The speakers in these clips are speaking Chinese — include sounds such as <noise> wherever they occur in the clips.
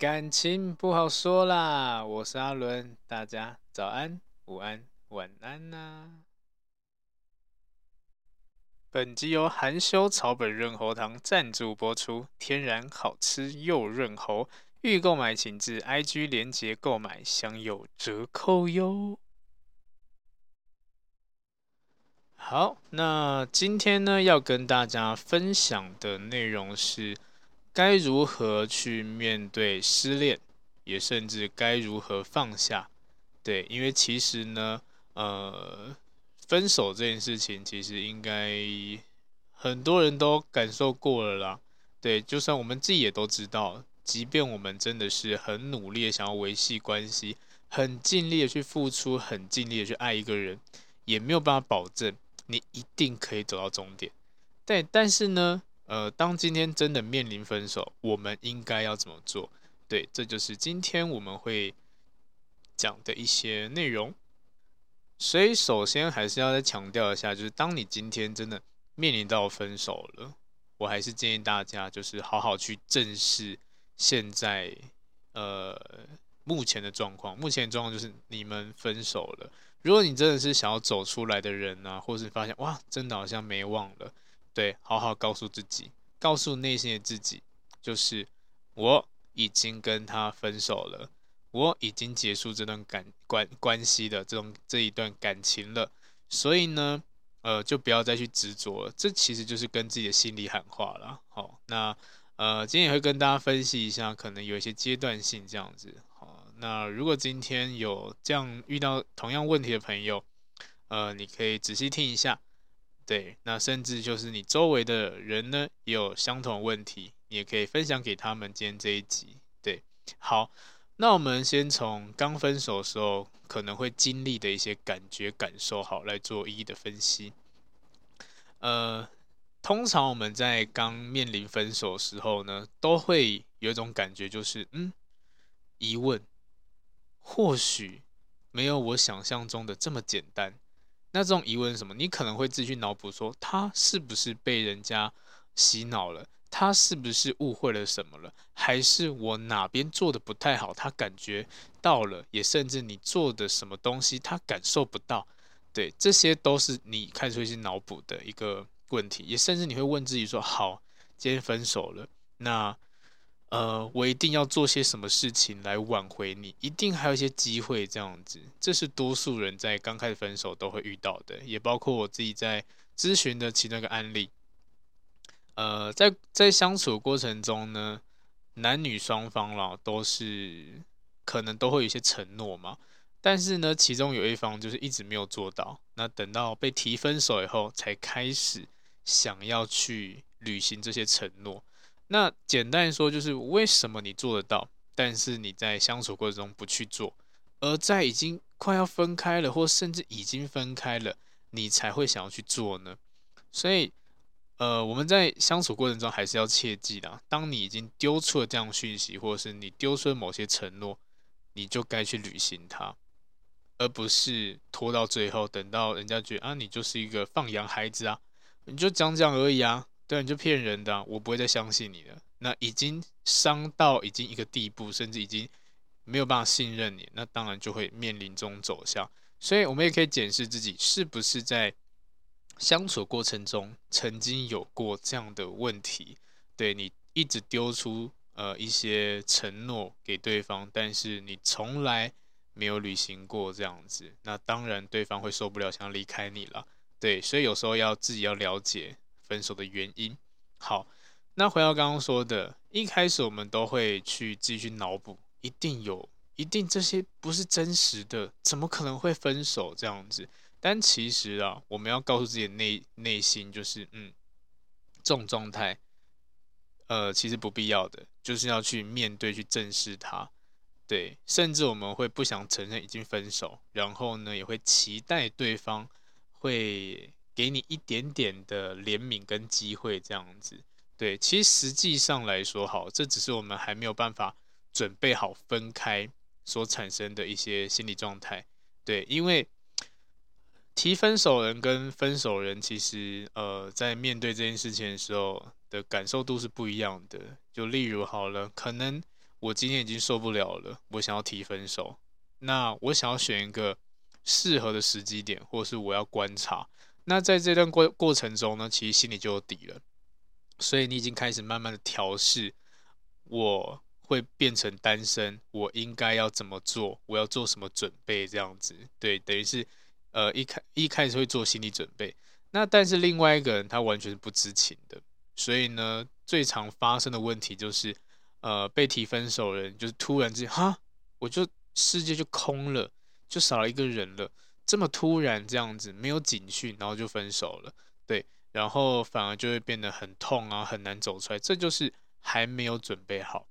感情不好说啦，我是阿伦，大家早安、午安、晚安呐、本集由含羞草本润喉糖赞助播出，天然好吃又润喉，欲购买请至 IG 连结购买，享有折扣哟。好，那今天呢，要跟大家分享的内容是该如何去面对失恋，也甚至该如何放下。对，因为其实呢，呃，分手这件事情，其实应该很多人都感受过了啦。对，就算我们自己也都知道，即便我们真的是很努力的想要维系关系，很尽力的去付出，很尽力的去爱一个人，也没有办法保证。你一定可以走到终点，对。但是呢，呃，当今天真的面临分手，我们应该要怎么做？对，这就是今天我们会讲的一些内容。所以，首先还是要再强调一下，就是当你今天真的面临到分手了，我还是建议大家就是好好去正视现在呃目前的状况。目前状况就是你们分手了。如果你真的是想要走出来的人呢、啊，或是发现哇，真的好像没忘了，对，好好告诉自己，告诉内心的自己，就是我已经跟他分手了，我已经结束这段感关关系的这种这一段感情了，所以呢，呃，就不要再去执着了，这其实就是跟自己的心里喊话了。好，那呃，今天也会跟大家分析一下，可能有一些阶段性这样子。好那如果今天有这样遇到同样问题的朋友，呃，你可以仔细听一下，对，那甚至就是你周围的人呢，也有相同问题，你也可以分享给他们。今天这一集，对，好，那我们先从刚分手时候可能会经历的一些感觉感受，好，来做一一的分析。呃，通常我们在刚面临分手时候呢，都会有一种感觉，就是嗯，疑问。或许没有我想象中的这么简单。那这种疑问是什么？你可能会自己去脑补说，他是不是被人家洗脑了？他是不是误会了什么了？还是我哪边做的不太好？他感觉到了，也甚至你做的什么东西他感受不到。对，这些都是你开始会去脑补的一个问题。也甚至你会问自己说：好，今天分手了，那。呃，我一定要做些什么事情来挽回你，一定还有一些机会这样子。这是多数人在刚开始分手都会遇到的，也包括我自己在咨询的其中一个案例。呃，在在相处过程中呢，男女双方啦都是可能都会有一些承诺嘛，但是呢，其中有一方就是一直没有做到。那等到被提分手以后，才开始想要去履行这些承诺。那简单说就是为什么你做得到，但是你在相处过程中不去做，而在已经快要分开了，或甚至已经分开了，你才会想要去做呢？所以，呃，我们在相处过程中还是要切记的，当你已经丢出了这样讯息，或者是你丢出了某些承诺，你就该去履行它，而不是拖到最后，等到人家觉得啊，你就是一个放羊孩子啊，你就讲讲而已啊。对，你就骗人的，我不会再相信你了。那已经伤到已经一个地步，甚至已经没有办法信任你，那当然就会面临这种走向。所以，我们也可以检视自己是不是在相处过程中曾经有过这样的问题。对，你一直丢出呃一些承诺给对方，但是你从来没有履行过这样子，那当然对方会受不了，想要离开你了。对，所以有时候要自己要了解。分手的原因。好，那回到刚刚说的，一开始我们都会去继续脑补，一定有，一定这些不是真实的，怎么可能会分手这样子？但其实啊，我们要告诉自己内内心，就是嗯，这种状态，呃，其实不必要的，就是要去面对，去正视它。对，甚至我们会不想承认已经分手，然后呢，也会期待对方会。给你一点点的怜悯跟机会，这样子，对，其实实际上来说，好，这只是我们还没有办法准备好分开所产生的一些心理状态，对，因为提分手人跟分手人，其实呃，在面对这件事情的时候的感受度是不一样的。就例如好了，可能我今天已经受不了了，我想要提分手。那我想要选一个适合的时机点，或是我要观察。那在这段过过程中呢，其实心里就有底了。所以你已经开始慢慢的调试，我会变成单身，我应该要怎么做？我要做什么准备？这样子，对，等于是呃一开一开始会做心理准备。那但是另外一个人他完全是不知情的，所以呢，最常发生的问题就是，呃，被提分手人就是突然之间，哈，我就世界就空了，就少了一个人了，这么突然这样子，没有警讯，然后就分手了，对，然后反而就会变得很痛啊，很难走出来，这就是还没有准备好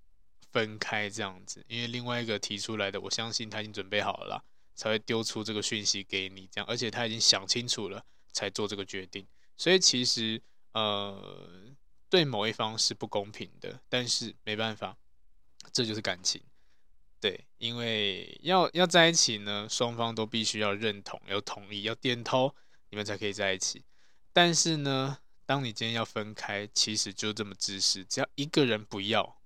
分开这样子，因为另外一个提出来的，我相信他已经准备好了，才会丢出这个讯息给你，这样，而且他已经想清楚了。才做这个决定，所以其实呃，对某一方是不公平的，但是没办法，这就是感情，对，因为要要在一起呢，双方都必须要认同、要同意、要点头，你们才可以在一起。但是呢，当你今天要分开，其实就这么自私，只要一个人不要，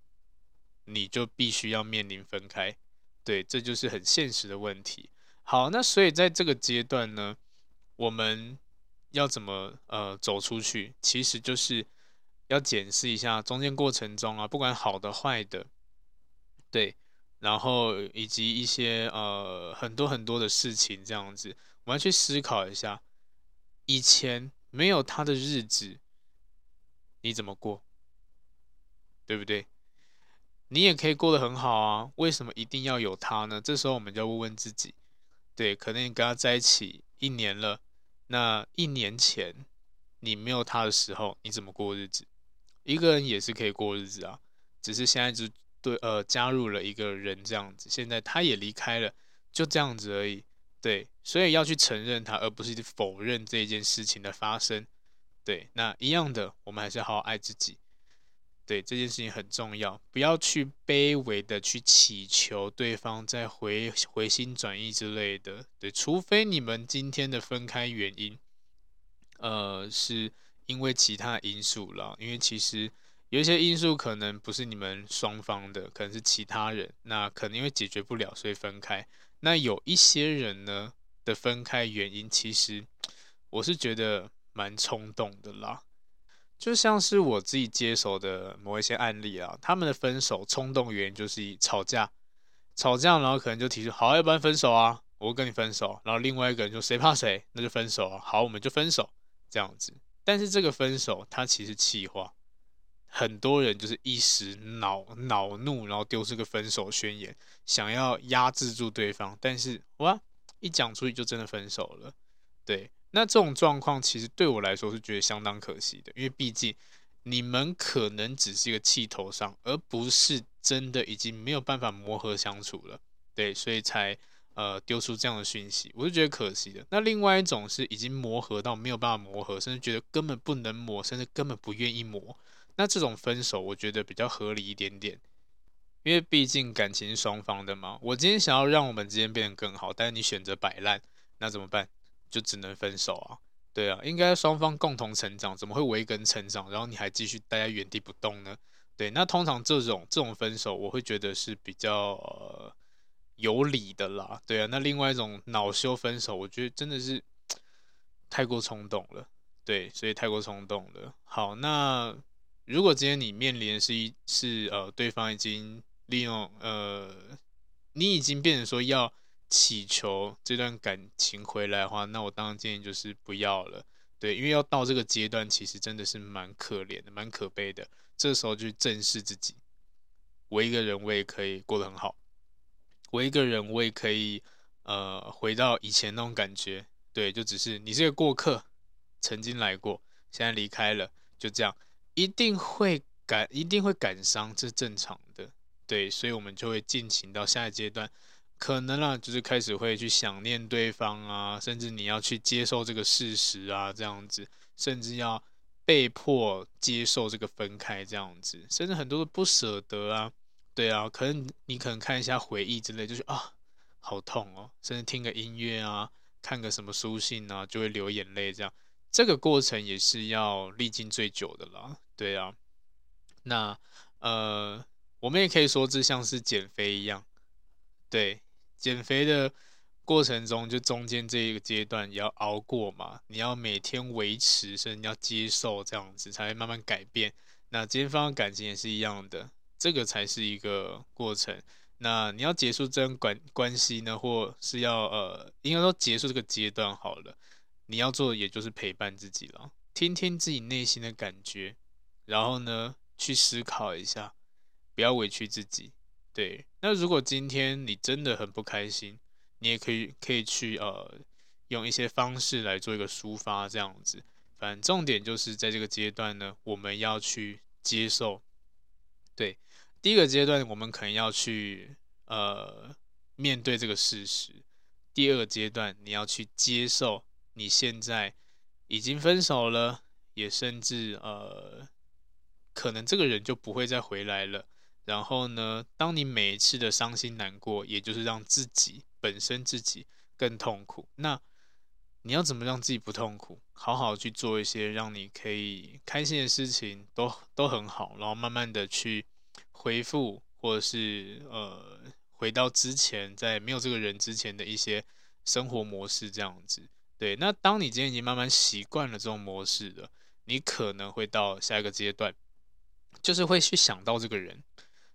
你就必须要面临分开，对，这就是很现实的问题。好，那所以在这个阶段呢，我们。要怎么呃走出去？其实就是要检视一下中间过程中啊，不管好的坏的，对，然后以及一些呃很多很多的事情这样子，我们要去思考一下，以前没有他的日子，你怎么过？对不对？你也可以过得很好啊，为什么一定要有他呢？这时候我们就要问问自己，对，可能你跟他在一起一年了。那一年前你没有他的时候，你怎么过日子？一个人也是可以过日子啊，只是现在就对呃加入了一个人这样子，现在他也离开了，就这样子而已。对，所以要去承认他，而不是否认这件事情的发生。对，那一样的，我们还是好好爱自己。对，这件事情很重要，不要去卑微的去祈求对方再回回心转意之类的。对，除非你们今天的分开原因，呃，是因为其他因素了。因为其实有一些因素可能不是你们双方的，可能是其他人。那可能因为解决不了，所以分开。那有一些人呢的分开原因，其实我是觉得蛮冲动的啦。就像是我自己接手的某一些案例啊，他们的分手冲动原因就是吵架，吵架，然后可能就提出好，要不然分手啊，我跟你分手。然后另外一个人就谁怕谁，那就分手啊，好，我们就分手这样子。但是这个分手它其实气话，很多人就是一时恼恼怒，然后丢出个分手宣言，想要压制住对方，但是哇，一讲出去就真的分手了，对。那这种状况其实对我来说是觉得相当可惜的，因为毕竟你们可能只是一个气头上，而不是真的已经没有办法磨合相处了，对，所以才呃丢出这样的讯息，我是觉得可惜的。那另外一种是已经磨合到没有办法磨合，甚至觉得根本不能磨，甚至根本不愿意磨，那这种分手我觉得比较合理一点点，因为毕竟感情是双方的嘛。我今天想要让我们之间变得更好，但是你选择摆烂，那怎么办？就只能分手啊，对啊，应该双方共同成长，怎么会我一个人成长，然后你还继续待在原地不动呢？对，那通常这种这种分手，我会觉得是比较、呃、有理的啦，对啊。那另外一种恼羞分手，我觉得真的是太过冲动了，对，所以太过冲动了。好，那如果今天你面临是一是呃对方已经利用呃你已经变成说要。祈求这段感情回来的话，那我当然建议就是不要了。对，因为要到这个阶段，其实真的是蛮可怜的，蛮可悲的。这时候就正视自己，我一个人我也可以过得很好，我一个人我也可以呃回到以前那种感觉。对，就只是你是个过客，曾经来过，现在离开了，就这样，一定会感一定会感伤，这是正常的。对，所以我们就会进行到下一阶段。可能啦，就是开始会去想念对方啊，甚至你要去接受这个事实啊，这样子，甚至要被迫接受这个分开这样子，甚至很多的不舍得啊，对啊，可能你可能看一下回忆之类，就是啊，好痛哦，甚至听个音乐啊，看个什么书信啊，就会流眼泪这样，这个过程也是要历经最久的啦，对啊，那呃。我们也可以说这像是减肥一样，对，减肥的过程中，就中间这一个阶段也要熬过嘛，你要每天维持，甚至你要接受这样子，才会慢慢改变。那今天发生感情也是一样的，这个才是一个过程。那你要结束这段关关系呢，或是要呃，应该说结束这个阶段好了。你要做的也就是陪伴自己了，听听自己内心的感觉，然后呢，去思考一下，不要委屈自己。对，那如果今天你真的很不开心，你也可以可以去呃，用一些方式来做一个抒发，这样子。反正重点就是在这个阶段呢，我们要去接受。对，第一个阶段我们可能要去呃面对这个事实。第二个阶段你要去接受你现在已经分手了，也甚至呃可能这个人就不会再回来了。然后呢，当你每一次的伤心难过，也就是让自己本身自己更痛苦。那你要怎么让自己不痛苦？好好去做一些让你可以开心的事情，都都很好。然后慢慢的去恢复，或者是呃回到之前在没有这个人之前的一些生活模式，这样子。对，那当你今天已经慢慢习惯了这种模式了，你可能会到下一个阶段，就是会去想到这个人。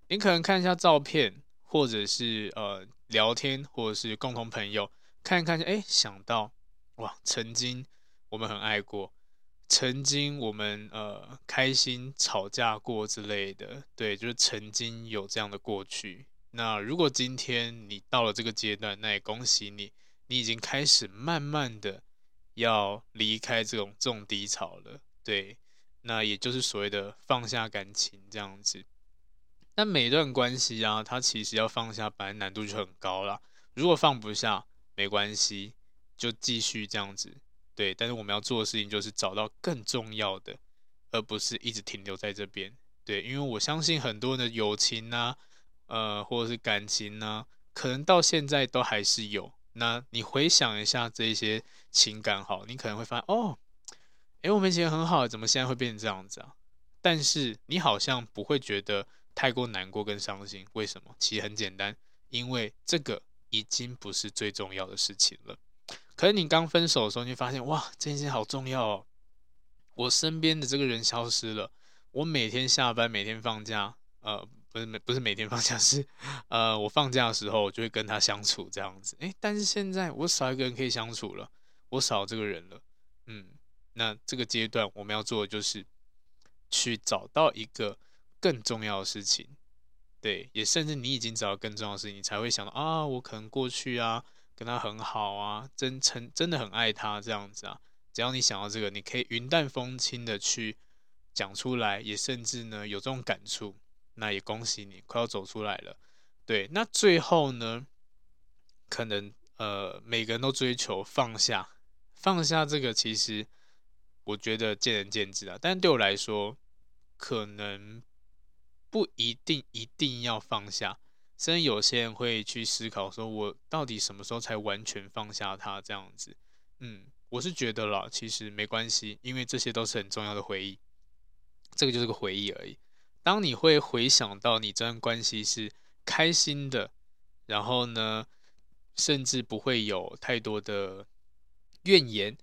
你可能看一下照片，或者是呃聊天，或者是共同朋友，看一看，哎，想到。哇，曾经我们很爱过，曾经我们呃开心吵架过之类的，对，就是曾经有这样的过去。那如果今天你到了这个阶段，那也恭喜你，你已经开始慢慢的要离开这种这种低潮了，对，那也就是所谓的放下感情这样子。那每段关系啊，它其实要放下，本来难度就很高了。如果放不下，没关系。就继续这样子，对，但是我们要做的事情就是找到更重要的，而不是一直停留在这边，对，因为我相信很多人的友情啊，呃，或者是感情呢，可能到现在都还是有。那你回想一下这些情感，好，你可能会发现，哦，诶，我们以前很好，怎么现在会变成这样子啊？但是你好像不会觉得太过难过跟伤心，为什么？其实很简单，因为这个已经不是最重要的事情了。可是你刚分手的时候，你发现哇，这件事情好重要哦！我身边的这个人消失了，我每天下班、每天放假，呃，不是每不是每天放假，<laughs> 是呃，我放假的时候就会跟他相处这样子。诶，但是现在我少一个人可以相处了，我少这个人了。嗯，那这个阶段我们要做的就是去找到一个更重要的事情，对，也甚至你已经找到更重要的事情，你才会想到啊，我可能过去啊。跟他很好啊，真诚真的很爱他这样子啊。只要你想到这个，你可以云淡风轻的去讲出来，也甚至呢有这种感触，那也恭喜你快要走出来了。对，那最后呢，可能呃每个人都追求放下，放下这个其实我觉得见仁见智啊。但对我来说，可能不一定一定要放下。甚至有些人会去思考，说我到底什么时候才完全放下他这样子？嗯，我是觉得啦，其实没关系，因为这些都是很重要的回忆，这个就是个回忆而已。当你会回想到你这段关系是开心的，然后呢，甚至不会有太多的怨言，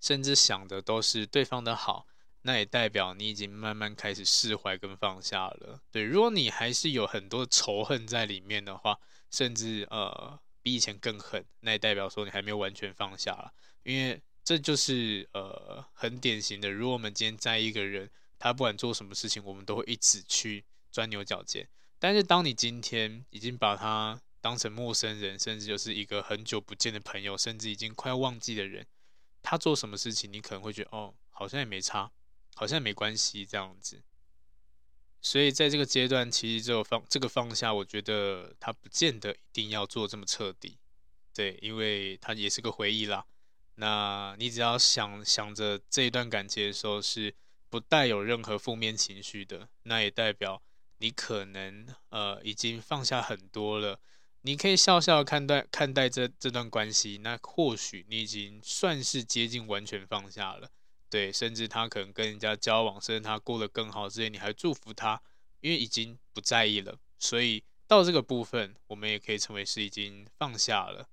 甚至想的都是对方的好。那也代表你已经慢慢开始释怀跟放下了。对，如果你还是有很多仇恨在里面的话，甚至呃比以前更狠，那也代表说你还没有完全放下了。因为这就是呃很典型的，如果我们今天在一个人，他不管做什么事情，我们都会一直去钻牛角尖。但是当你今天已经把他当成陌生人，甚至就是一个很久不见的朋友，甚至已经快要忘记的人，他做什么事情，你可能会觉得哦，好像也没差。好像没关系这样子，所以在这个阶段，其实就放这个放下，我觉得他不见得一定要做这么彻底，对，因为他也是个回忆啦。那你只要想想着这一段感情的时候是不带有任何负面情绪的，那也代表你可能呃已经放下很多了。你可以笑笑看待看待这这段关系，那或许你已经算是接近完全放下了。对，甚至他可能跟人家交往，甚至他过得更好之类，你还祝福他，因为已经不在意了，所以到这个部分，我们也可以称为是已经放下了。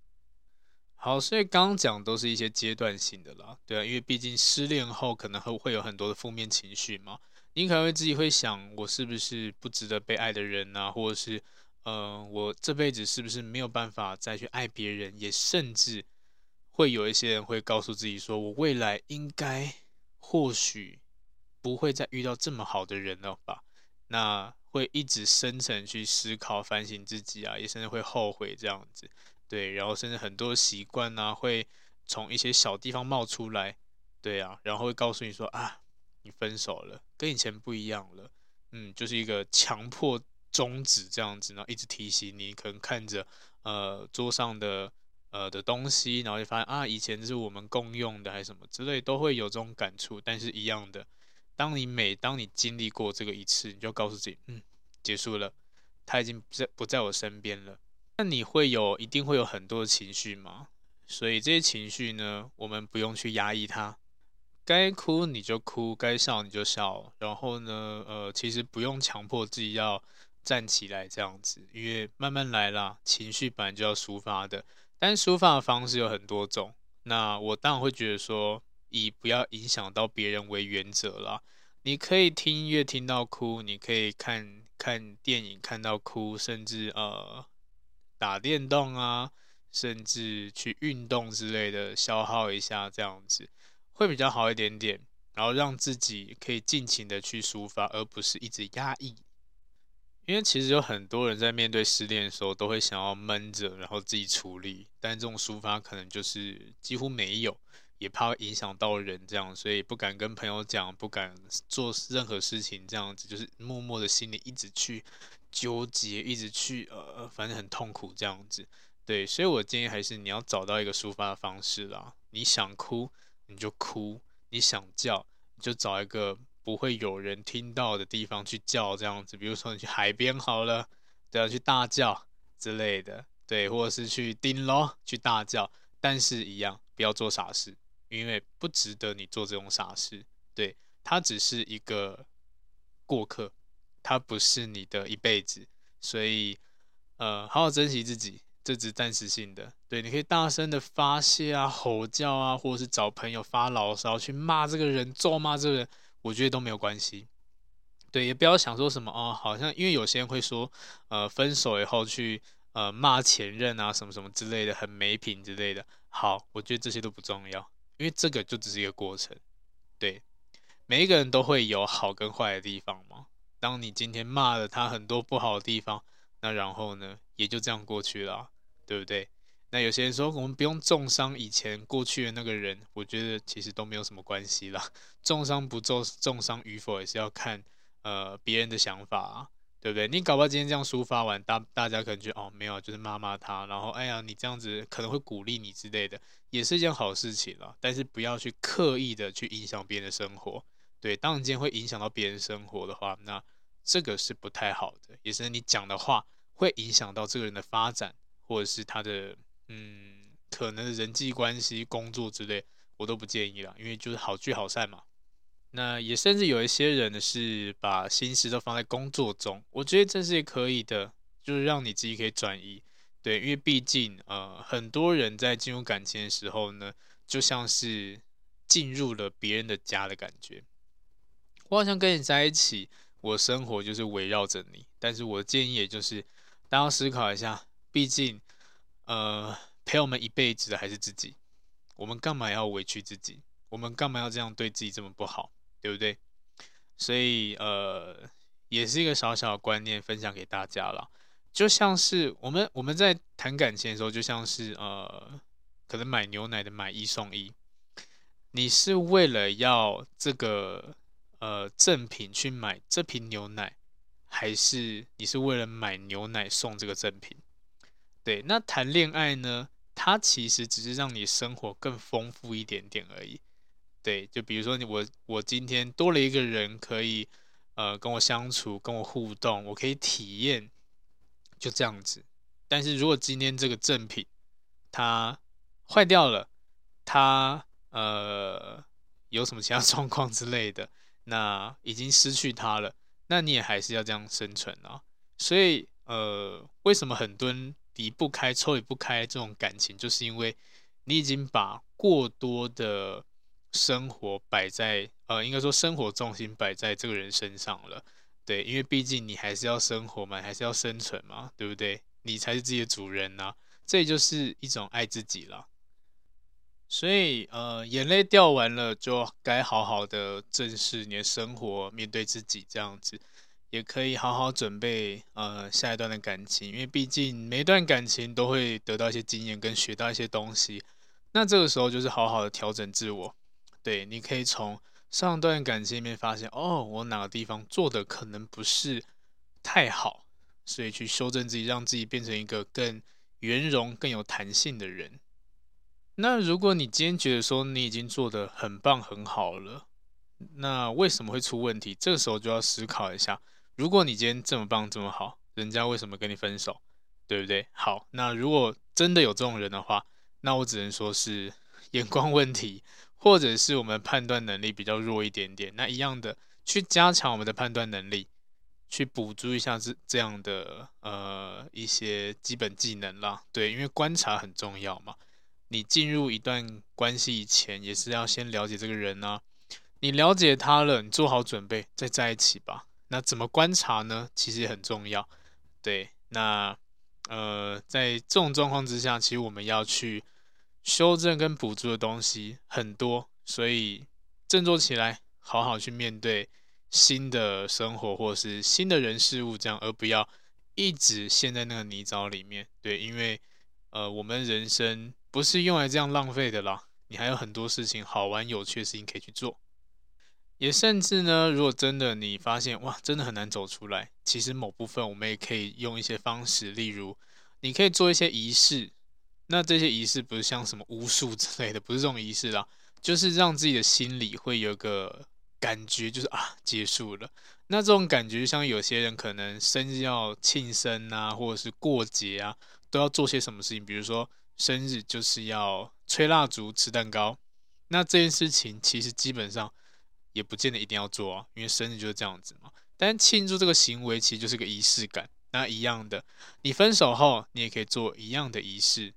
好，所以刚刚讲都是一些阶段性的啦，对啊，因为毕竟失恋后可能会会有很多的负面情绪嘛，你可能会自己会想，我是不是不值得被爱的人啊，或者是，嗯、呃，我这辈子是不是没有办法再去爱别人，也甚至会有一些人会告诉自己说，我未来应该或许不会再遇到这么好的人了吧，那会一直深层去思考反省自己啊，也甚至会后悔这样子。对，然后甚至很多习惯呢，会从一些小地方冒出来，对啊，然后会告诉你说啊，你分手了，跟以前不一样了，嗯，就是一个强迫终止这样子，然后一直提醒你，可能看着呃桌上的呃的东西，然后就发现啊，以前是我们共用的还是什么之类，都会有这种感触。但是一样的，当你每当你经历过这个一次，你就告诉自己，嗯，结束了，他已经不在不在我身边了。那你会有一定会有很多的情绪吗？所以这些情绪呢，我们不用去压抑它，该哭你就哭，该笑你就笑。然后呢，呃，其实不用强迫自己要站起来这样子，因为慢慢来啦，情绪本来就要抒发的。但抒发的方式有很多种。那我当然会觉得说，以不要影响到别人为原则啦。你可以听音乐听到哭，你可以看看电影看到哭，甚至呃。打电动啊，甚至去运动之类的，消耗一下这样子会比较好一点点。然后让自己可以尽情的去抒发，而不是一直压抑。因为其实有很多人在面对失恋的时候，都会想要闷着，然后自己处理。但这种抒发可能就是几乎没有，也怕影响到人，这样，所以不敢跟朋友讲，不敢做任何事情，这样子就是默默的心里一直去。纠结，一直去呃，反正很痛苦这样子，对，所以我建议还是你要找到一个抒发的方式啦。你想哭你就哭，你想叫你就找一个不会有人听到的地方去叫这样子，比如说你去海边好了，对啊，去大叫之类的，对，或者是去顶楼去大叫，但是一样不要做傻事，因为不值得你做这种傻事，对，它只是一个过客。它不是你的一辈子，所以，呃，好好珍惜自己，这只暂时性的。对，你可以大声的发泄啊、吼叫啊，或者是找朋友发牢骚，去骂这个人、咒骂这个人，我觉得都没有关系。对，也不要想说什么哦，好像因为有些人会说，呃，分手以后去呃骂前任啊，什么什么之类的，很没品之类的。好，我觉得这些都不重要，因为这个就只是一个过程。对，每一个人都会有好跟坏的地方嘛。当你今天骂了他很多不好的地方，那然后呢，也就这样过去了，对不对？那有些人说我们不用重伤以前过去的那个人，我觉得其实都没有什么关系啦。<laughs> 重伤不重重伤与否也是要看呃别人的想法啊，对不对？你搞不好今天这样抒发完，大大家可能觉得哦没有，就是骂骂他，然后哎呀你这样子可能会鼓励你之类的，也是一件好事情啦。但是不要去刻意的去影响别人的生活。对，当然间会影响到别人生活的话，那这个是不太好的，也是你讲的话会影响到这个人的发展，或者是他的嗯可能的人际关系、工作之类，我都不建议啦，因为就是好聚好散嘛。那也甚至有一些人呢是把心思都放在工作中，我觉得这是可以的，就是让你自己可以转移。对，因为毕竟呃很多人在进入感情的时候呢，就像是进入了别人的家的感觉。我好像跟你在一起，我生活就是围绕着你。但是我的建议也就是，大家思考一下，毕竟，呃，陪我们一辈子的还是自己，我们干嘛要委屈自己？我们干嘛要这样对自己这么不好？对不对？所以，呃，也是一个小小的观念分享给大家了。就像是我们我们在谈感情的时候，就像是呃，可能买牛奶的买一送一，你是为了要这个。呃，赠品去买这瓶牛奶，还是你是为了买牛奶送这个赠品？对，那谈恋爱呢？它其实只是让你生活更丰富一点点而已。对，就比如说你我我今天多了一个人可以呃跟我相处，跟我互动，我可以体验，就这样子。但是如果今天这个赠品它坏掉了，它呃有什么其他 <laughs> 状况之类的。那已经失去它了，那你也还是要这样生存啊。所以，呃，为什么很多人离不开、抽离不开这种感情，就是因为你已经把过多的生活摆在，呃，应该说生活重心摆在这个人身上了。对，因为毕竟你还是要生活嘛，还是要生存嘛，对不对？你才是自己的主人呐，这就是一种爱自己了。所以，呃，眼泪掉完了，就该好好的正视你的生活，面对自己，这样子也可以好好准备呃下一段的感情。因为毕竟每一段感情都会得到一些经验跟学到一些东西，那这个时候就是好好的调整自我。对，你可以从上段感情里面发现，哦，我哪个地方做的可能不是太好，所以去修正自己，让自己变成一个更圆融、更有弹性的人。那如果你今天觉得说你已经做的很棒很好了，那为什么会出问题？这个时候就要思考一下，如果你今天这么棒这么好，人家为什么跟你分手？对不对？好，那如果真的有这种人的话，那我只能说是 <laughs> 眼光问题，或者是我们判断能力比较弱一点点。那一样的，去加强我们的判断能力，去补足一下这这样的呃一些基本技能啦。对，因为观察很重要嘛。你进入一段关系以前，也是要先了解这个人啊。你了解他了，你做好准备再在一起吧。那怎么观察呢？其实很重要。对，那呃，在这种状况之下，其实我们要去修正跟补足的东西很多，所以振作起来，好好去面对新的生活或是新的人事物，这样，而不要一直陷在那个泥沼里面。对，因为呃，我们人生。不是用来这样浪费的啦，你还有很多事情好玩有趣的事情可以去做，也甚至呢，如果真的你发现哇，真的很难走出来，其实某部分我们也可以用一些方式，例如你可以做一些仪式，那这些仪式不是像什么巫术之类的，不是这种仪式啦，就是让自己的心里会有个感觉，就是啊，结束了。那这种感觉，就像有些人可能生日要庆生啊，或者是过节啊，都要做些什么事情，比如说。生日就是要吹蜡烛、吃蛋糕，那这件事情其实基本上也不见得一定要做啊，因为生日就是这样子嘛。但庆祝这个行为其实就是个仪式感。那一样的，你分手后你也可以做一样的仪式。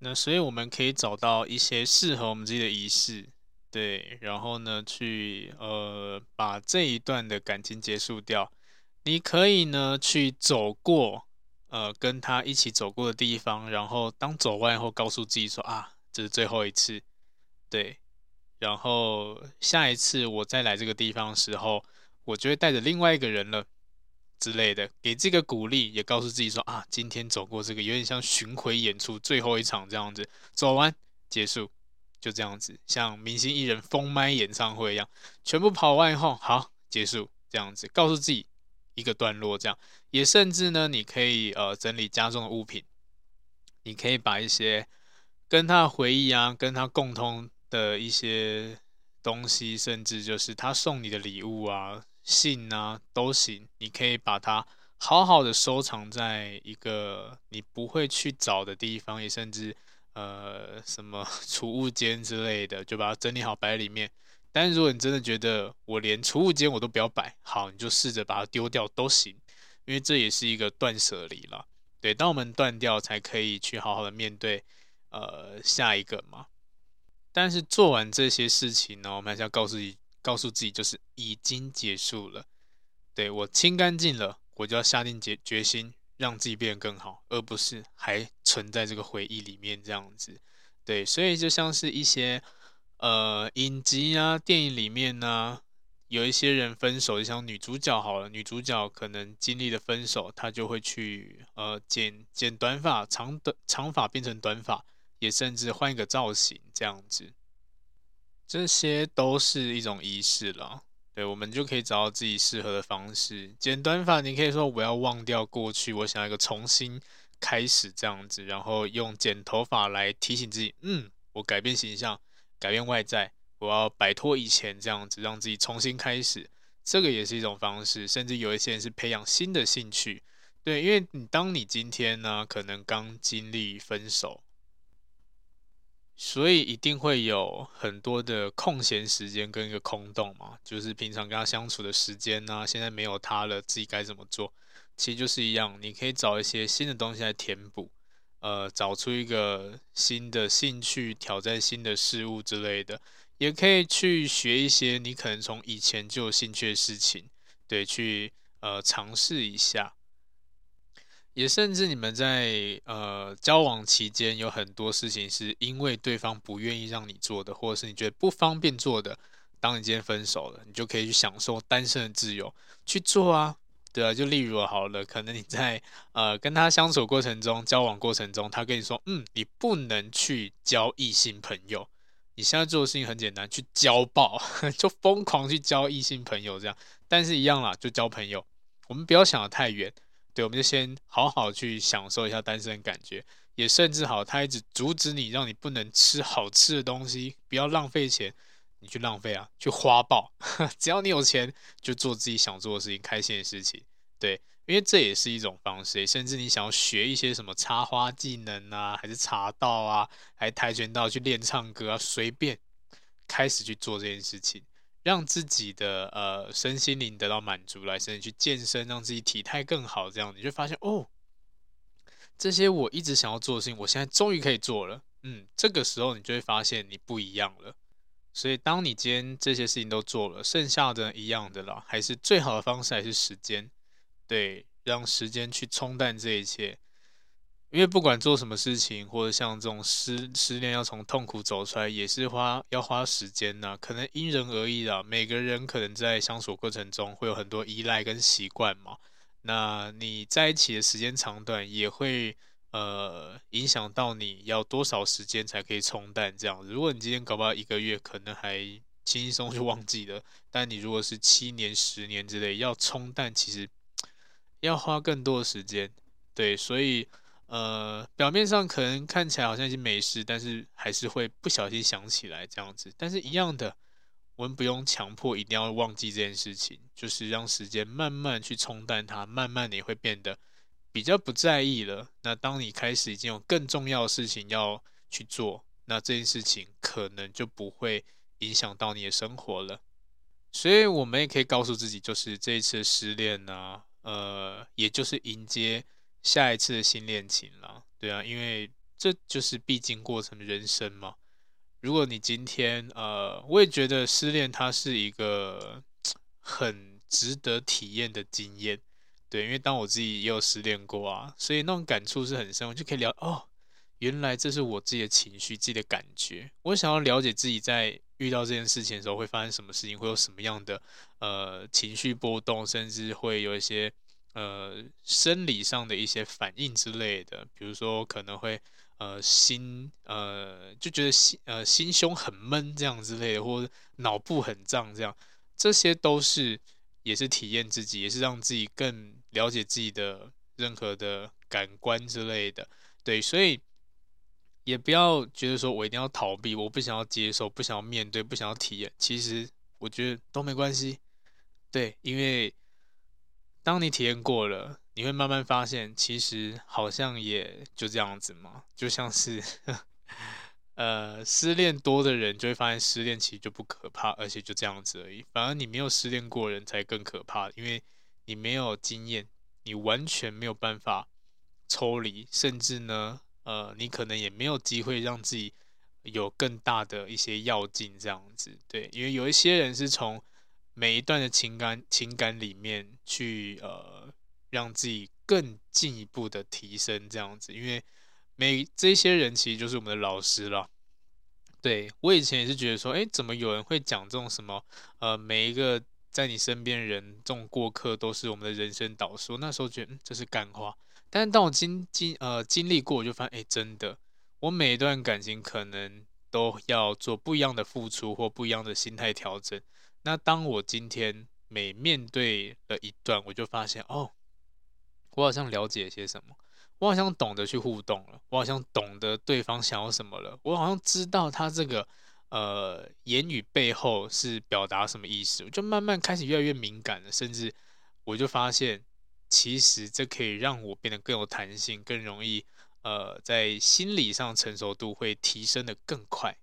那所以我们可以找到一些适合我们自己的仪式，对，然后呢去呃把这一段的感情结束掉。你可以呢去走过。呃，跟他一起走过的地方，然后当走完以后，告诉自己说啊，这是最后一次，对，然后下一次我再来这个地方的时候，我就会带着另外一个人了之类的，给这个鼓励，也告诉自己说啊，今天走过这个，有点像巡回演出最后一场这样子，走完结束，就这样子，像明星艺人封麦演唱会一样，全部跑完以后，好，结束，这样子，告诉自己。一个段落，这样也甚至呢，你可以呃整理家中的物品，你可以把一些跟他的回忆啊，跟他共通的一些东西，甚至就是他送你的礼物啊、信啊都行，你可以把它好好的收藏在一个你不会去找的地方，也甚至呃什么 <laughs> 储物间之类的，就把它整理好摆里面。但是如果你真的觉得我连储物间我都不要摆，好，你就试着把它丢掉都行，因为这也是一个断舍离了。对，当我们断掉，才可以去好好的面对呃下一个嘛。但是做完这些事情呢，我们还是要告诉自己，告诉自己就是已经结束了。对，我清干净了，我就要下定决决心让自己变得更好，而不是还存在这个回忆里面这样子。对，所以就像是一些。呃，影集啊，电影里面呢、有一些人分手，就像女主角好了，女主角可能经历了分手，她就会去呃剪剪短发，长短长发变成短发，也甚至换一个造型这样子，这些都是一种仪式了。对，我们就可以找到自己适合的方式。剪短发，你可以说我要忘掉过去，我想要一个重新开始这样子，然后用剪头发来提醒自己，嗯，我改变形象。改变外在，我要摆脱以前这样子，让自己重新开始，这个也是一种方式。甚至有一些人是培养新的兴趣，对，因为你当你今天呢，可能刚经历分手，所以一定会有很多的空闲时间跟一个空洞嘛，就是平常跟他相处的时间呢、现在没有他了，自己该怎么做？其实就是一样，你可以找一些新的东西来填补，呃，找出一个新的兴趣，挑战新的事物之类的，也可以去学一些你可能从以前就有兴趣的事情，对，去呃尝试一下。也甚至你们在呃交往期间有很多事情是因为对方不愿意让你做的，或者是你觉得不方便做的。当你今天分手了，你就可以去享受单身的自由，去做啊，对啊。就例如好了，可能你在呃跟他相处过程中、交往过程中，他跟你说，嗯，你不能去交异性朋友。你现在做的事情很简单，去交爆，<laughs> 就疯狂去交异性朋友这样。但是一样啦，就交朋友，我们不要想得太远。对，我们就先好好去享受一下单身感觉，也甚至好，他一直阻止你，让你不能吃好吃的东西，不要浪费钱，你去浪费啊，去花爆，<laughs> 只要你有钱，就做自己想做的事情，开心的事情。对，因为这也是一种方式，甚至你想要学一些什么插花技能啊，还是茶道啊，还是跆拳道去练唱歌啊，随便开始去做这件事情。让自己的呃身心灵得到满足，来甚至去健身，让自己体态更好，这样你就发现哦，这些我一直想要做的事情，我现在终于可以做了。嗯，这个时候你就会发现你不一样了。所以当你今天这些事情都做了，剩下的一样的啦，还是最好的方式还是时间，对，让时间去冲淡这一切。因为不管做什么事情，或者像这种失失恋要从痛苦走出来，也是花要花时间呐，可能因人而异啦。每个人可能在相处过程中会有很多依赖跟习惯嘛。那你在一起的时间长短，也会呃影响到你要多少时间才可以冲淡这样子。如果你今天搞不好一个月，可能还轻松就忘记了。但你如果是七年、十年之类，要冲淡，其实要花更多的时间。对，所以。呃，表面上可能看起来好像已经没事，但是还是会不小心想起来这样子。但是一样的，我们不用强迫一定要忘记这件事情，就是让时间慢慢去冲淡它，慢慢你会变得比较不在意了。那当你开始已经有更重要的事情要去做，那这件事情可能就不会影响到你的生活了。所以我们也可以告诉自己，就是这一次失恋呢，呃，也就是迎接。下一次的新恋情了，对啊，因为这就是必经过程的人生嘛。如果你今天呃，我也觉得失恋它是一个 <tsk> 很值得体验的经验，对，因为当我自己也有失恋过啊，所以那种感触是很深，我就可以聊哦，原来这是我自己的情绪，自己的感觉。我想要了解自己在遇到这件事情的时候会发生什么事情，会有什么样的呃情绪波动，甚至会有一些。呃，生理上的一些反应之类的，比如说可能会呃心呃就觉得心呃心胸很闷这样之类的，或者脑部很胀这样，这些都是也是体验自己，也是让自己更了解自己的任何的感官之类的。对，所以也不要觉得说我一定要逃避，我不想要接受，不想要面对，不想要体验。其实我觉得都没关系，对，因为。当你体验过了，你会慢慢发现，其实好像也就这样子嘛。就像是，呃，失恋多的人就会发现，失恋其实就不可怕，而且就这样子而已。反而你没有失恋过人才更可怕，因为你没有经验，你完全没有办法抽离，甚至呢，呃，你可能也没有机会让自己有更大的一些要进这样子。对，因为有一些人是从。每一段的情感情感里面去呃，让自己更进一步的提升这样子，因为每这些人其实就是我们的老师了。对，我以前也是觉得说，诶，怎么有人会讲这种什么呃，每一个在你身边人这种过客都是我们的人生导师。那时候觉得，嗯，这是干话。但是当我经经呃经历过，我就发现，诶，真的，我每一段感情可能都要做不一样的付出或不一样的心态调整。那当我今天每面对了一段，我就发现哦，我好像了解些什么，我好像懂得去互动了，我好像懂得对方想要什么了，我好像知道他这个呃言语背后是表达什么意思，我就慢慢开始越来越敏感了，甚至我就发现，其实这可以让我变得更有弹性，更容易呃，在心理上成熟度会提升的更快。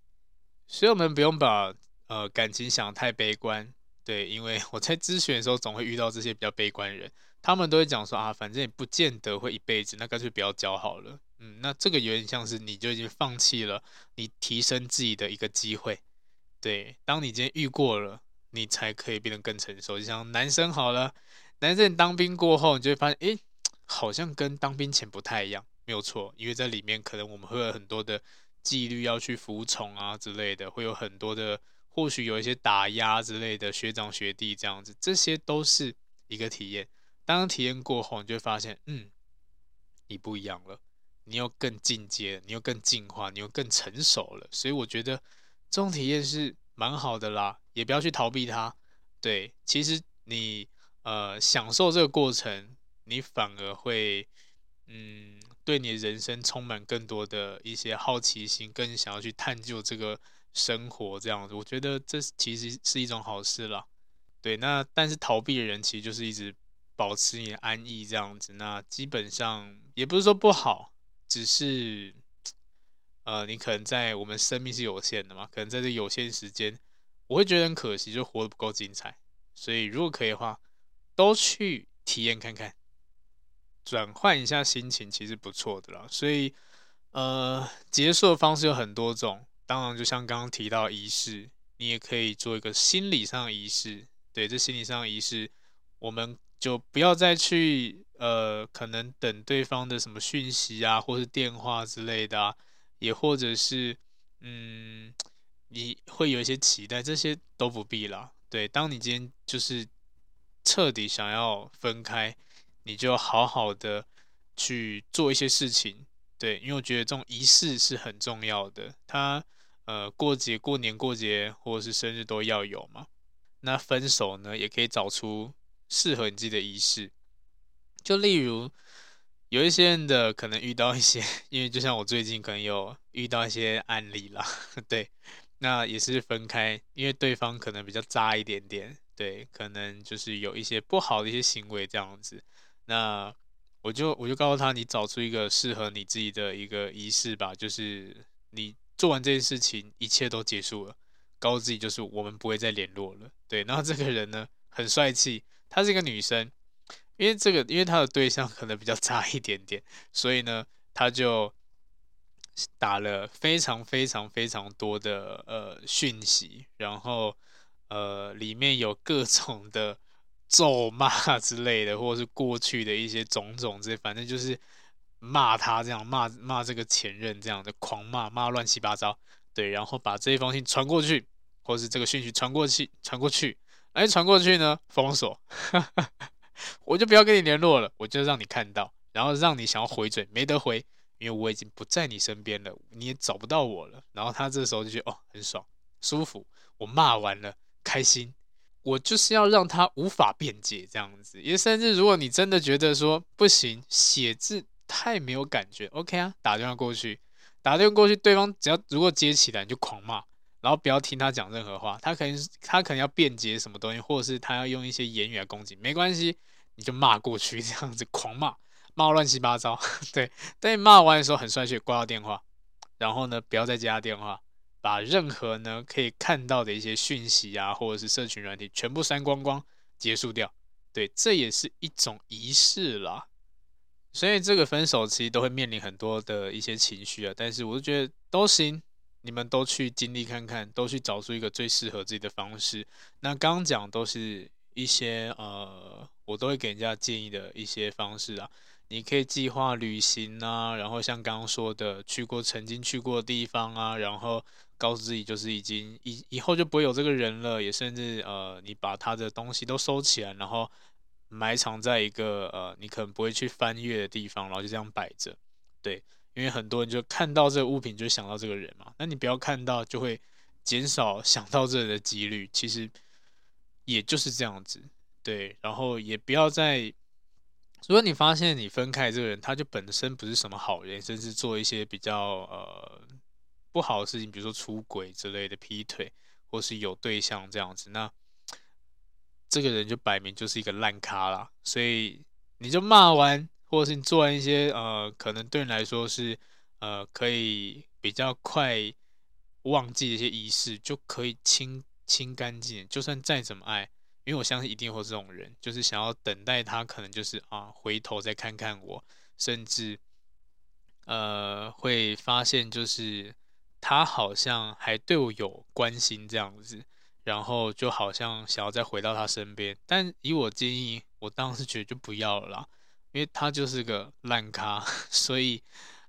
所以我们不用把呃感情想太悲观，对，因为我在咨询的时候总会遇到这些比较悲观的人，他们都会讲说啊，反正也不见得会一辈子，那干脆不要交好了。嗯，那这个有点像是你就已经放弃了你提升自己的一个机会。对，当你今天遇过了，你才可以变得更成熟。就像男生好了，男生当兵过后，你就会发现，诶，好像跟当兵前不太一样，没有错，因为在里面可能我们会有很多的纪律要去服从啊之类的，会有很多的，或许有一些打压之类的学长学弟这样子，这些都是一个体验。当体验过后，你就会发现，嗯，你不一样了。你又更进阶，你又更进化，你又更成熟了，所以我觉得这种体验是蛮好的啦，也不要去逃避它。对，其实你呃享受这个过程，你反而会嗯对你的人生充满更多的一些好奇心，更想要去探究这个生活这样子。我觉得这其实是一种好事啦。对，那但是逃避的人其实就是一直保持你的安逸这样子，那基本上也不是说不好。只是，呃，你可能在我们生命是有限的嘛，可能在这有限时间，我会觉得很可惜，就活得不够精彩。所以如果可以的话，都去体验看看，转换一下心情，其实不错的啦。所以，呃，结束的方式有很多种，当然就像刚刚提到仪式，你也可以做一个心理上的仪式。对，这心理上的仪式，我们。就不要再去呃，可能等对方的什么讯息啊，或是电话之类的啊，也或者是嗯，你会有一些期待，这些都不必啦。对，当你今天就是彻底想要分开，你就好好的去做一些事情。对，因为我觉得这种仪式是很重要的，它呃过节、过年、过节或者是生日都要有嘛。那分手呢，也可以找出。适合你自己的仪式，就例如有一些人的可能遇到一些，因为就像我最近可能有遇到一些案例啦，<laughs> 对，那也是分开，因为对方可能比较渣一点点，对，可能就是有一些不好的一些行为这样子，那我就我就告诉他，你找出一个适合你自己的一个仪式吧，就是你做完这件事情，一切都结束了，告诉自己就是我们不会再联络了，对，然后这个人呢很帅气。她是一个女生，因为这个，因为她的对象可能比较差一点点，所以呢，她就打了非常非常非常多的呃讯息，然后呃里面有各种的咒骂之类的，或者是过去的一些种种之类，反正就是骂他这样，骂骂这个前任这样的狂骂，骂乱七八糟，对，然后把这一封信传过去，或是这个讯息传过去，传过去。哎，传过去呢，封锁，<laughs> 我就不要跟你联络了，我就让你看到，然后让你想要回嘴，没得回，因为我已经不在你身边了，你也找不到我了。然后他这时候就觉得哦，很爽，舒服，我骂完了，开心，我就是要让他无法辩解这样子。因为甚至如果你真的觉得说不行，写字太没有感觉，OK 啊，打电话过去，打电话过去，对方只要如果接起来，你就狂骂。然后不要听他讲任何话，他可能他可能要辩解什么东西，或者是他要用一些言语来攻击，没关系，你就骂过去，<laughs> 这样子狂骂，骂乱七八糟。<laughs> 对，等你骂完的时候很帅气，挂掉电话，然后呢，不要再接他电话，把任何呢可以看到的一些讯息啊，或者是社群软体全部删光光，结束掉。对，这也是一种仪式啦。所以这个分手其实都会面临很多的一些情绪啊，但是我就觉得都行。你们都去经历看看，都去找出一个最适合自己的方式。那刚刚讲都是一些呃，我都会给人家建议的一些方式啊。你可以计划旅行啊，然后像刚刚说的，去过曾经去过的地方啊，然后告诉自己就是已经以以后就不会有这个人了，也甚至呃，你把他的东西都收起来，然后埋藏在一个呃，你可能不会去翻阅的地方，然后就这样摆着，对。因为很多人就看到这个物品就想到这个人嘛，那你不要看到就会减少想到这人的几率，其实也就是这样子，对。然后也不要再，如果你发现你分开这个人，他就本身不是什么好人，甚至做一些比较呃不好的事情，比如说出轨之类的、劈腿，或是有对象这样子，那这个人就摆明就是一个烂咖啦。所以你就骂完。或者是你做完一些呃，可能对你来说是呃可以比较快忘记的一些仪式，就可以清清干净。就算再怎么爱，因为我相信一定会有这种人，就是想要等待他，可能就是啊回头再看看我，甚至呃会发现就是他好像还对我有关心这样子。然后就好像想要再回到他身边，但以我建议，我当时觉得就不要了啦，因为他就是个烂咖，<laughs> 所以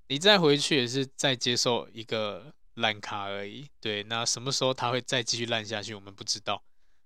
你再回去也是再接受一个烂咖而已。对，那什么时候他会再继续烂下去，我们不知道。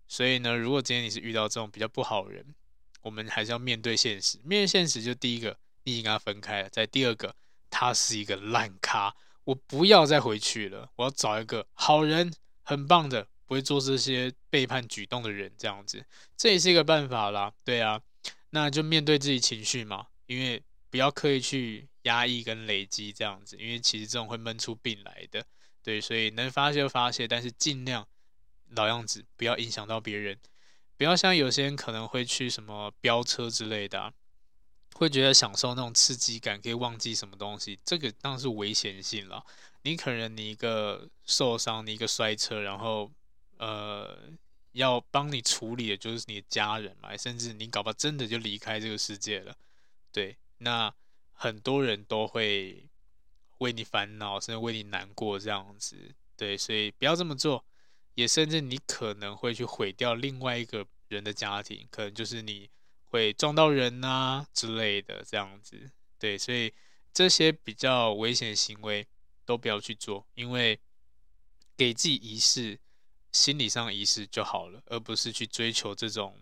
所以呢，如果今天你是遇到这种比较不好的人，我们还是要面对现实。面对现实，就第一个，你已经跟他分开了；再第二个，他是一个烂咖，我不要再回去了，我要找一个好人，很棒的。不会做这些背叛举动的人，这样子，这也是一个办法啦。对啊，那就面对自己情绪嘛，因为不要刻意去压抑跟累积这样子，因为其实这种会闷出病来的。对，所以能发泄就发泄，但是尽量老样子，不要影响到别人，不要像有些人可能会去什么飙车之类的，会觉得享受那种刺激感，可以忘记什么东西，这个当然是危险性了。你可能你一个受伤，你一个摔车，然后。呃，要帮你处理的就是你的家人嘛，甚至你搞不好真的就离开这个世界了，对，那很多人都会为你烦恼，甚至为你难过这样子，对，所以不要这么做，也甚至你可能会去毁掉另外一个人的家庭，可能就是你会撞到人啊之类的这样子，对，所以这些比较危险行为都不要去做，因为给自己仪式。心理上仪式就好了，而不是去追求这种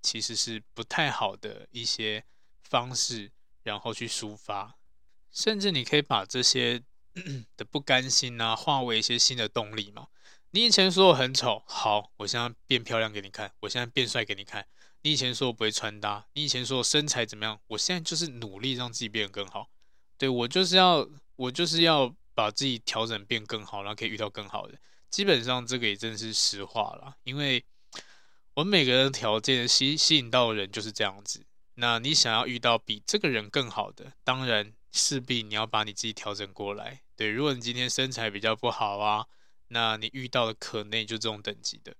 其实是不太好的一些方式，然后去抒发。甚至你可以把这些 <clears throat> 的不甘心啊，化为一些新的动力嘛。你以前说我很丑，好，我现在变漂亮给你看；我现在变帅给你看。你以前说我不会穿搭，你以前说我身材怎么样，我现在就是努力让自己变得更好。对，我就是要，我就是要把自己调整变更好，然后可以遇到更好的。基本上这个也真是实话了，因为我们每个人条件吸吸引到的人就是这样子。那你想要遇到比这个人更好的，当然势必你要把你自己调整过来。对，如果你今天身材比较不好啊，那你遇到的可能也就这种等级的。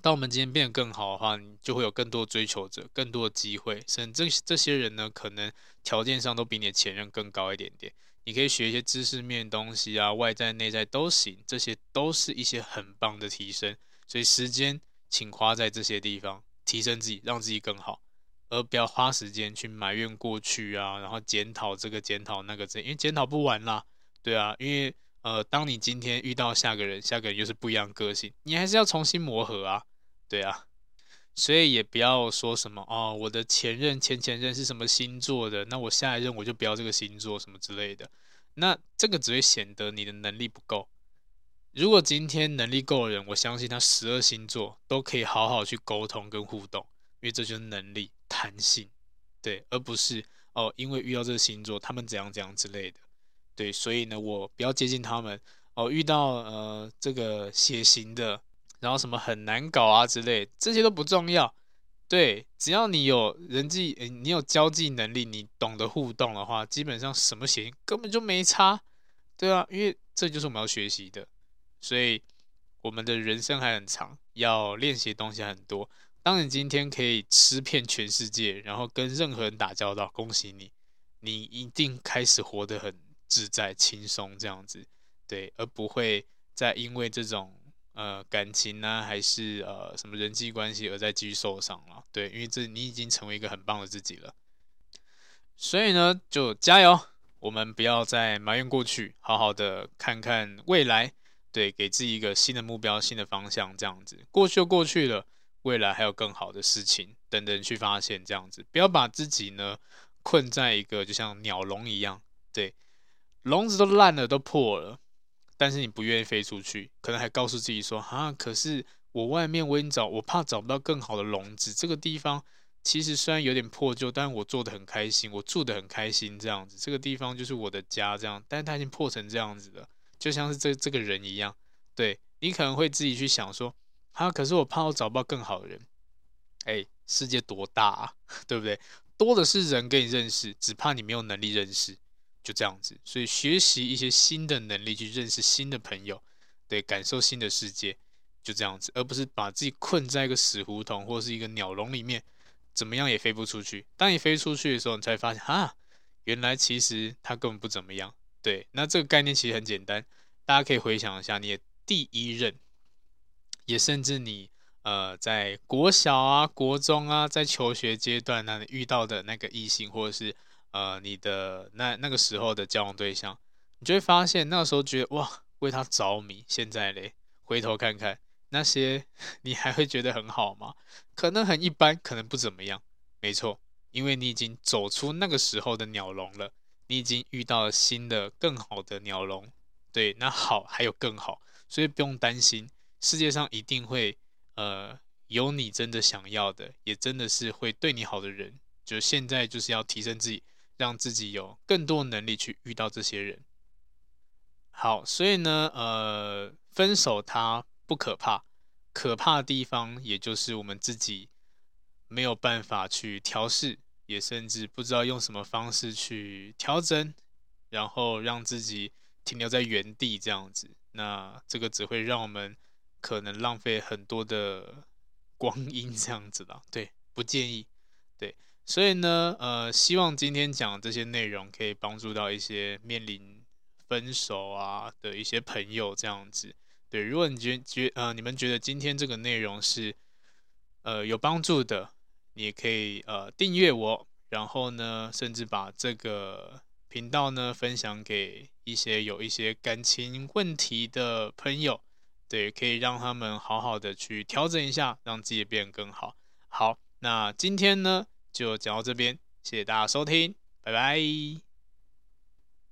当我们今天变得更好的话，你就会有更多追求者，更多的机会。甚至这这些人呢，可能条件上都比你的前任更高一点点。你可以学一些知识面东西啊，外在内在都行，这些都是一些很棒的提升。所以时间请花在这些地方，提升自己，让自己更好，而不要花时间去埋怨过去啊，然后检讨这个检讨那个这，因为检讨不完啦，对啊，因为呃，当你今天遇到下个人，下个人又是不一样个性，你还是要重新磨合啊，对啊。所以也不要说什么哦，我的前任、前前任是什么星座的，那我下一任我就不要这个星座什么之类的。那这个只会显得你的能力不够。如果今天能力够的人，我相信他十二星座都可以好好去沟通跟互动，因为这就是能力、弹性，对，而不是哦，因为遇到这个星座他们怎样怎样之类的，对，所以呢，我不要接近他们哦。遇到呃这个血型的。然后什么很难搞啊之类，这些都不重要。对，只要你有人际，你有交际能力，你懂得互动的话，基本上什么型根本就没差。对啊，因为这就是我们要学习的。所以我们的人生还很长，要练习的东西很多。当你今天可以吃遍全世界，然后跟任何人打交道，恭喜你，你一定开始活得很自在、轻松这样子。对，而不会再因为这种。呃，感情呢、还是呃什么人际关系，而在继续受伤了？对，因为这你已经成为一个很棒的自己了。所以呢，就加油，我们不要再埋怨过去，好好的看看未来。对，给自己一个新的目标、新的方向，这样子。过去就过去了，未来还有更好的事情等等去发现，这样子。不要把自己呢困在一个就像鸟笼一样，对，笼子都烂了，都破了。但是你不愿意飞出去，可能还告诉自己说：“啊，可是我外面我已经找，我怕找不到更好的笼子。这个地方其实虽然有点破旧，但我做得很开心，我住得很开心。这样子，这个地方就是我的家。这样，但是它已经破成这样子了，就像是这这个人一样。对，你可能会自己去想说：啊，可是我怕我找不到更好的人。哎，世界多大啊，<laughs> 对不对？多的是人跟你认识，只怕你没有能力认识，就这样子。所以学习一些新的能力，去认识新的朋友，对，感受新的世界，就这样子，而不是把自己困在一个死胡同或是一个鸟笼里面，怎么样也飞不出去。当你飞出去的时候，你才发现啊，原来其实它根本不怎么样。对，那这个概念其实很简单，大家可以回想一下，你的第一任，也甚至你。呃，在国小啊、国中啊，在求学阶段那里遇到的那个异性，或者是呃你的那那个时候的交往对象，你就会发现那个时候觉得哇，为他着迷。现在嘞，回头看看那些，<laughs> 你还会觉得很好吗？可能很一般，可能不怎么样。没错，因为你已经走出那个时候的鸟笼了，你已经遇到了新的、更好的鸟笼。对，那好还有更好，所以不用担心，世界上一定会。呃，有你真的想要的，也真的是会对你好的人。就现在就是要提升自己，让自己有更多能力去遇到这些人。好，所以呢，呃，分手它不可怕，可怕的地方也就是我们自己没有办法去调试，也甚至不知道用什么方式去调整，然后让自己停留在原地这样子。那这个只会让我们。可能浪费很多的光阴这样子的，对，不建议，所以呢，呃，希望今天讲这些内容可以帮助到一些面临分手啊的一些朋友这样子，对，如果你觉觉呃你们觉得今天这个内容是呃有帮助的，你也可以呃订阅我，然后呢，甚至把这个频道呢分享给一些有一些感情问题的朋友。对，可以让他们好好的去调整一下，让自己变得更好。好，那今天呢就讲到这边，谢谢大家收听，拜拜。